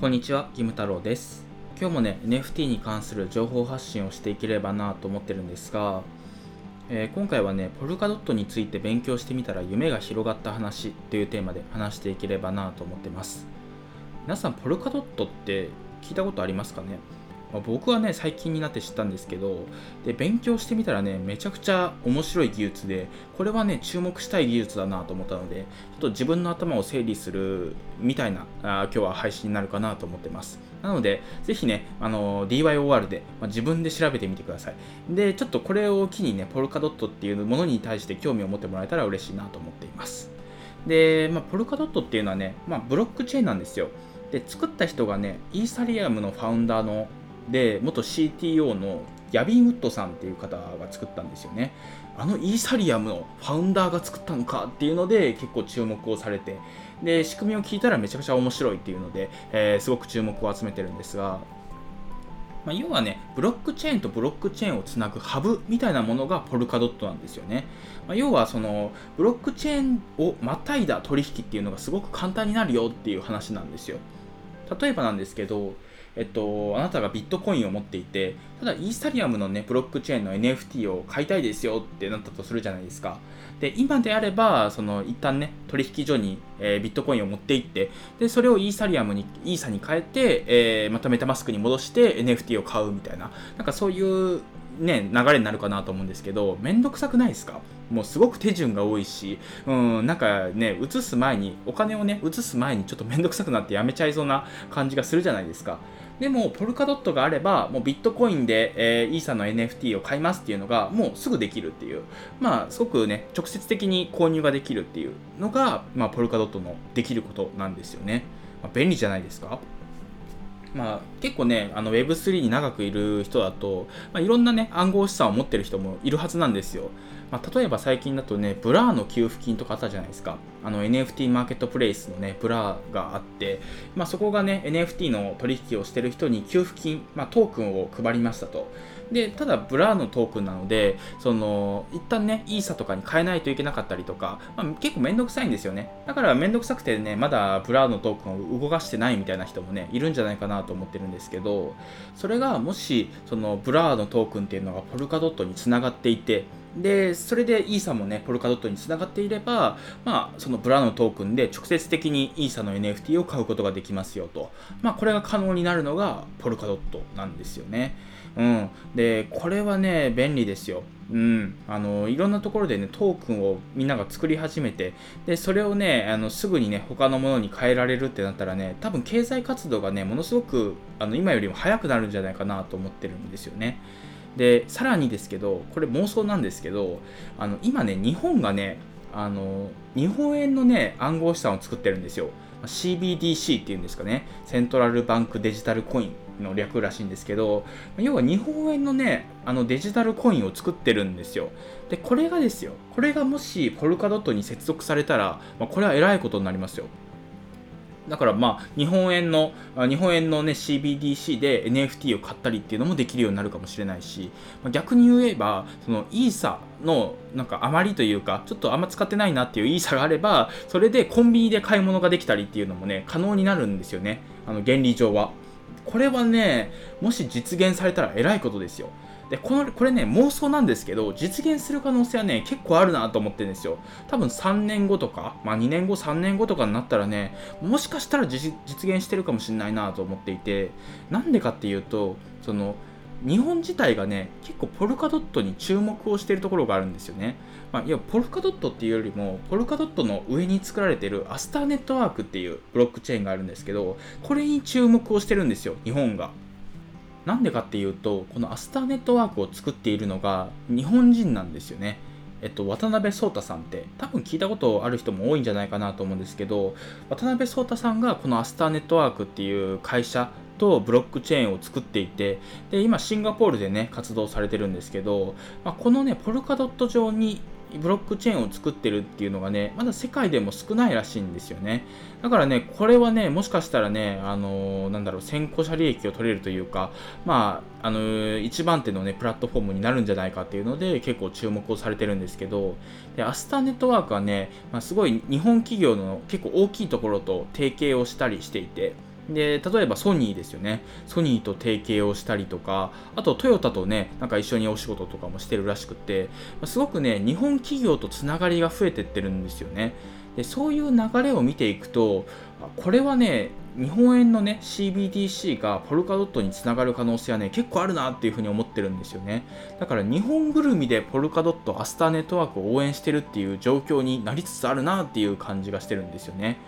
こんにちは、義務太郎です。今日もね、NFT に関する情報発信をしていければなと思ってるんですが、えー今回はね、ポルカドットについて勉強してみたら夢が広がった話というテーマで話していければなと思ってます。皆さん、ポルカドットって聞いたことありますかね？まあ僕はね、最近になって知ったんですけど、で、勉強してみたらね、めちゃくちゃ面白い技術で、これはね、注目したい技術だなと思ったので、ちょっと自分の頭を整理するみたいな、あ今日は配信になるかなと思ってます。なので、ぜひね、あの DYOR で、まあ自分で調べてみてください。で、ちょっとこれを機にね、ポルカドットっていうものに対して興味を持ってもらえたら嬉しいなと思っています。で、まあ、ポルカドットっていうのはね、まあ、ブロックチェーンなんですよ。で、作った人がね、イーサリアムのファウンダーの、で、元 CTO のヤビン・ウッドさんっていう方が作ったんですよね。あのイーサリアムのファウンダーが作ったのかっていうので結構注目をされて、で、仕組みを聞いたらめちゃくちゃ面白いっていうので、えーすごく注目を集めてるんですが、まあ、要はね、ブロックチェーンとブロックチェーンをつなぐハブみたいなものがポルカドットなんですよね。まあ、要はそのブロックチェーンをまたいだ取引っていうのがすごく簡単になるよっていう話なんですよ。例えばなんですけど、えっと、あなたがビットコインを持っていて、ただイーサリアムのね、ブロックチェーンの NFT を買いたいですよってなったとするじゃないですか。で、今であれば、その一旦ね、取引所に、えービットコインを持って行って、で、それをイーサリアムに、イーサに変えて、えーまたメタマスクに戻して NFT を買うみたいな、なんかそういうね、流れになるかなと思うんですけど、めんどくさくないですか？もうすごく手順が多いし、うん、なんかね、移す前に、お金をね、移す前にちょっとめんどくさくなってやめちゃいそうな感じがするじゃないですか。でも、 Polkadot があれば、もうビットコインで、えーイーサの NFT を買いますっていうのが、もうすぐできるっていう、まあ、すごくね、直接的に購入ができるっていうのが、まあ、 Polkadot のできることなんですよね。まあ、便利じゃないですか？まあ、結構ね、あの Web3 に長くいる人だと、まあ、いろんなね、暗号資産を持ってる人もいるはずなんですよ。まあ、例えば最近だとね、 Blur の給付金とかあったじゃないですか。あの NFT マーケットプレイスのね、 Blur があって、まあ、そこがね、NFT の取引をしてる人に給付金、まあ、トークンを配りましたと。で、ただ Blur のトークンなので、その、一旦ね、イーサとかに変えないといけなかったりとか、まあ、結構めんどくさいんですよね。だからめんどくさくてね、まだ Blur のトークンを動かしてないみたいな人もね、いるんじゃないかなと思ってるんですけど、それがもし、その Blur のトークンっていうのが Polkadot につながっていて、で、それでイーサもね、 Polkadot につながっていれば、まあ、そのブラのトークンで直接的にイーサの NFT を買うことができますよと。まあ、これが可能になるのがポルカドットなんですよね。うん。で、これはね、便利ですよ。うん。あの、いろんなところでね、トークンをみんなが作り始めて、で、それをね、あの、すぐにね、他のものに変えられるってなったらね、多分経済活動がね、ものすごく、あの、今よりも早くなるんじゃないかなと思ってるんですよね。でさらにですけどこれ妄想なんですけどあの今ね日本がねあの日本円のね暗号資産を作ってるんですよ CBDC っていうんですかねセントラルバンクデジタルコインの略らしいんですけど要は日本円のねあのデジタルコインを作ってるんですよ。でこれがですよ。これがもしポルカドットに接続されたら、まあ、これはえらいことになりますよ。だからまあ日本円のあ日本円のね CBDC で NFT を買ったりっていうのもできるようになるかもしれないし、ま逆に言えばそのイーサのなんか余りというかちょっとあんま使ってないなっていうイーサがあればそれでコンビニで買い物ができたりっていうのもね可能になるんですよね。あの原理上は。これはねもし実現されたらえらいことですよ。でこのこれね妄想なんですけど実現する可能性はね結構あるなと思ってるんですよ。多分3年後とか、まあ、2年後3年後とかになったらねもしかしたら実現してるかもしれないなと思っていてなんでかっていうとその日本自体がね結構ポルカドットに注目をしているところがあるんですよね、まあ、いやポルカドットっていうよりもポルカドットの上に作られているアスターネットワークっていうブロックチェーンがあるんですけどこれに注目をしてるんですよ日本が。なんでかっていうと、このアスターネットワークを作っているのが日本人なんですよね。えっと、渡辺壮太さんって。多分聞いたことある人も多いんじゃないかなと思うんですけど、渡辺壮太さんがこのアスターネットワークっていう会社とブロックチェーンを作っていて、で、今シンガポールでね、活動されてるんですけど、まあ、このね、ポルカドット上にブロックチェーンを作ってるっていうのがね、まだ世界でも少ないらしいんですよね。だからね、これはね、もしかしたらね、あのーなんだろう、先行者利益を取れるというか、まあ、あのー一番手のね、プラットフォームになるんじゃないかっていうので、結構注目をされてるんですけど、で、アスターネットワークはね、まあ、すごい日本企業の結構大きいところと提携をしたりしていて、で例えばソニーですよね。ソニーと提携をしたりとかあとトヨタとねなんか一緒にお仕事とかもしてるらしくてすごくね日本企業とつながりが増えてってるんですよね。でそういう流れを見ていくとこれはね日本円のね CBDC がポルカドットにつながる可能性はね結構あるなっていうふうに思ってるんですよね。だから日本ぐるみでポルカドットアスターネットワークを応援してるっていう状況になりつつあるなっていう感じがしてるんですよね。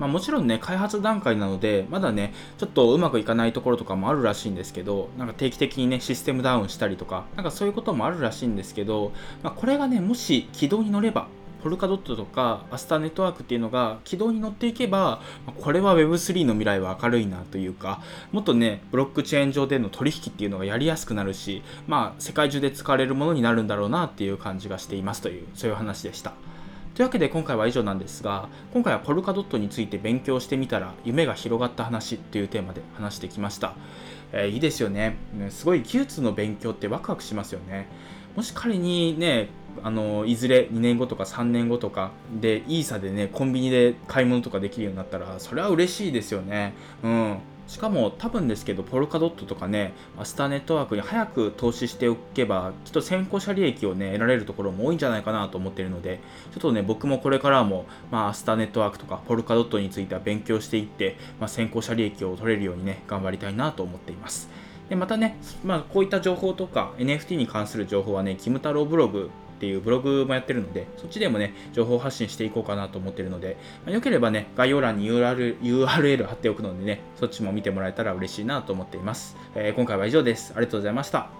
まあ、もちろんね、開発段階なので、まだね、ちょっとうまくいかないところとかもあるらしいんですけど、なんか定期的にね、システムダウンしたりとか、なんかそういうこともあるらしいんですけど、まあ、これがね、もし軌道に乗れば、ポルカドットとかアスターネットワークっていうのが軌道に乗っていけば、これは Web3 の未来は明るいなというか、もっとね、ブロックチェーン上での取引っていうのがやりやすくなるし、まあ、世界中で使われるものになるんだろうなっていう感じがしていますという、そういう話でした。というわけで今回は以上なんですが今回はポルカドットについて勉強してみたら夢が広がった話というテーマで話してきました、えー、いいですよね。すごい技術の勉強ってワクワクしますよね。もし仮にねあのいずれ2年後とか3年後とかでイーサでねコンビニで買い物とかできるようになったらそれは嬉しいですよね。うん。しかも多分ですけど、ポルカドットとかね、アスターネットワークに早く投資しておけば、きっと先行者利益をね、得られるところも多いんじゃないかなと思っているので、ちょっとね、僕もこれからも、まあ、アスターネットワークとか、ポルカドットについては勉強していって、まあ、先行者利益を取れるようにね、頑張りたいなと思っています。でまたね、まあ、こういった情報とか NFT に関する情報はね、キム太郎ブログっていうブログもやってるので、そっちでもね、情報発信していこうかなと思ってるので、まあ、よければね、概要欄に URL, URL 貼っておくのでね、そっちも見てもらえたら嬉しいなと思っています。えー、今回は以上です。ありがとうございました。